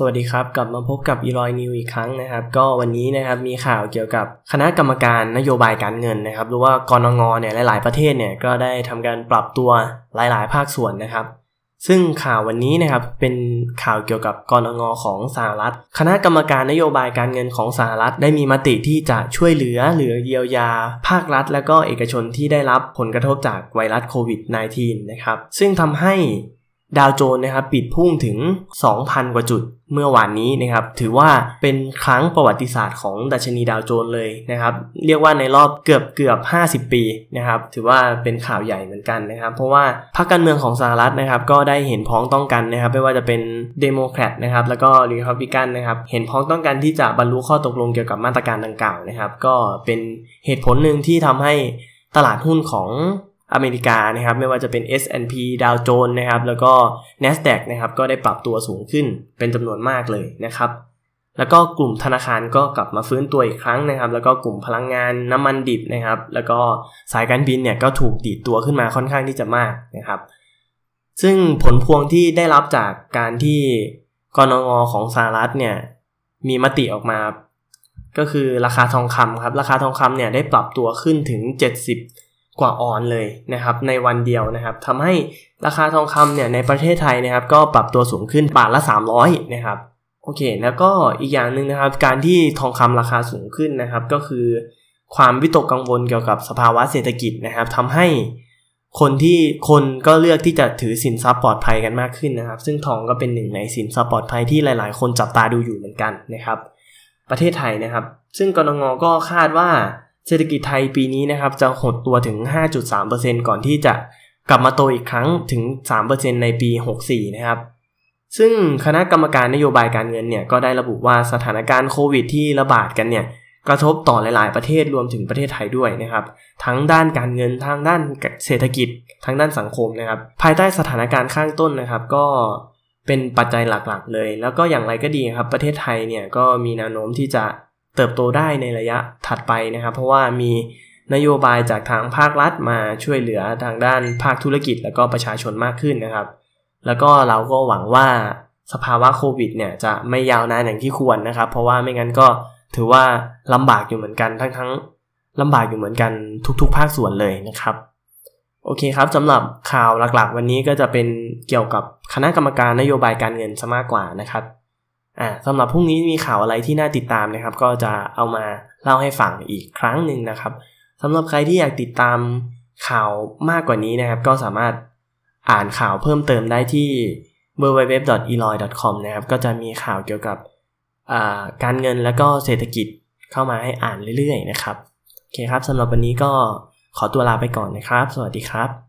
สวัสดีครับ กลับมาพบกับอีลอยนิวอีกครั้งนะครับ ก็วันนี้นะครับมีข่าวเกี่ยวกับคณะกรรมการนโยบายการเงินนะครับหรือว่ากรงงเนี่ยหลาย ๆประเทศเนี่ยก็ได้ทำการปรับตัวหลาย ๆ ภาคส่วนนะครับ ซึ่งข่าววันนี้นะครับเป็นข่าวเกี่ยวกับกรงงของสหรัฐ คณะกรรมการนโยบายการเงินของสหรัฐ ได้มีมติที่จะช่วยเหลือหรือเยียวยา ภาครัฐ และก็เอกชนที่ได้รับผลกระทบจากไวรัสโควิด -19 นะครับซึ่งทำให้ ดาวโจนส์นะครับปิดพุ่งถึง 2,000 กว่าจุดเมื่อวานนี้นะครับ ถือว่าเป็นครั้งประวัติศาสตร์ของดัชนีดาวโจนส์เลยนะครับ เรียกว่าในรอบเกือบเกือบ 50 ปีนะครับ ถือว่าเป็นข่าวใหญ่เหมือนกันนะครับ เพราะว่าพรรคการเมืองของสหรัฐนะครับ ก็ได้เห็นพ้องต้องกันนะครับ ไม่ว่าจะเป็นเดโมแครตนะครับ แล้วก็รีพับลิกันนะครับ เห็นพ้องต้องกันที่จะบรรลุข้อตกลงเกี่ยวกับมาตรการดังกล่าวนะครับ ก็เป็นเหตุผลหนึ่งที่ทำให้ตลาดหุ้นของ อเมริกานะครับไม่ว่าจะเป็น S&P ดาวโจนส์นะครับแล้วก็ NASDAQ นะครับก็ได้ปรับตัวสูงขึ้นเป็นจำนวนมากเลยนะครับแล้วก็กลุ่มธนาคารก็กลับมาฟื้นตัวอีกครั้งนะครับ แล้วก็กลุ่มพลังงานน้ำมันดิบนะครับ แล้วก็สายการบินเนี่ยก็ถูกดีดตัวขึ้นมาค่อนข้างที่จะมากนะครับ ซึ่งผลพวงที่ได้รับจากการที่กรงงของสหรัฐเนี่ยมีมติออกมา ก็คือราคาทองคำครับ ราคาทองคำเนี่ยได้ปรับตัวขึ้นถึง 70 กว่าออนเลยนะครับในวันเดียวนะครับทำให้ราคาทองคำเนี่ยในประเทศไทยนะครับก็ปรับตัวสูงขึ้นบาทละ 300นะครับโอเค แล้วก็อีกอย่างหนึ่งนะครับการที่ทองคำราคาสูงขึ้นนะครับก็คือ ความวิตกกังวลเกี่ยวกับสภาวะเศรษฐกิจนะครับทำให้คนที่คนก็เลือกที่จะถือสินทรัพย์ปลอดภัยกันมากขึ้นนะครับ ซึ่งทองก็เป็นหนึ่งในสินทรัพย์ปลอดภัยที่หลาย ๆ คนจับตาดูอยู่เหมือนกันนะครับ ประเทศไทยนะครับ ซึ่งกรงงก็คาดว่า เศรษฐกิจไทยปีนี้นะครับจะหดตัวถึง 5.3%ก่อนที่จะกลับมาโตอีกครั้งถึง 3%ในปี 64 นะครับ ซึ่งคณะกรรมการนโยบายการเงินเนี่ยก็ได้ระบุว่าสถานการณ์โควิดที่ระบาดกันเนี่ยกระทบต่อหลาย ๆ ประเทศรวมถึงประเทศไทยด้วยนะครับ ทั้งด้านการเงินทางด้านเศรษฐกิจทั้งด้านสังคมนะครับ ภายใต้สถานการณ์ข้างต้นนะครับ ก็เป็นปัจจัยหลัก ๆ เลย แล้วก็อย่างไรก็ดีครับประเทศไทยเนี่ยก็มีแนวโน้มที่จะ เติบโตได้ในระยะถัดไปนะครับ เพราะว่ามีนโยบายจากทางภาครัฐมาช่วยเหลือทางด้านภาคธุรกิจ แล้วก็ประชาชนมากขึ้นนะครับ แล้วก็เราก็หวังว่าสภาวะโควิดเนี่ยจะไม่ยาวนานอย่างที่ควรนะครับ เพราะว่าไม่งั้นก็ถือว่าลำบากอยู่เหมือนกันทั้งทั้งลำบากอยู่เหมือนกันทุกๆ ภาคส่วนเลยนะครับ โอเคครับสำหรับข่าวหลักๆ วันนี้ก็จะเป็นเกี่ยวกับคณะกรรมการนโยบายการเงินซะมากกว่านะครับ อ่าสำหรับพรุ่งนี้มีข่าวอะไรที่น่าติดตามนะครับ ก็จะเอามาเล่าให้ฟังอีกครั้งหนึ่งนะครับสำหรับใครที่อยากติดตามข่าวมากกว่านี้นะครับ ก็สามารถอ่านข่าวเพิ่มเติมได้ที่ www.eloy.com นะครับ ก็จะมีข่าวเกี่ยวกับการเงินและก็เศรษฐกิจเข้ามาให้อ่านเรื่อยๆนะครับ โอเคครับสำหรับวันนี้ก็ขอตัวลาไปก่อนนะครับ สวัสดีครับ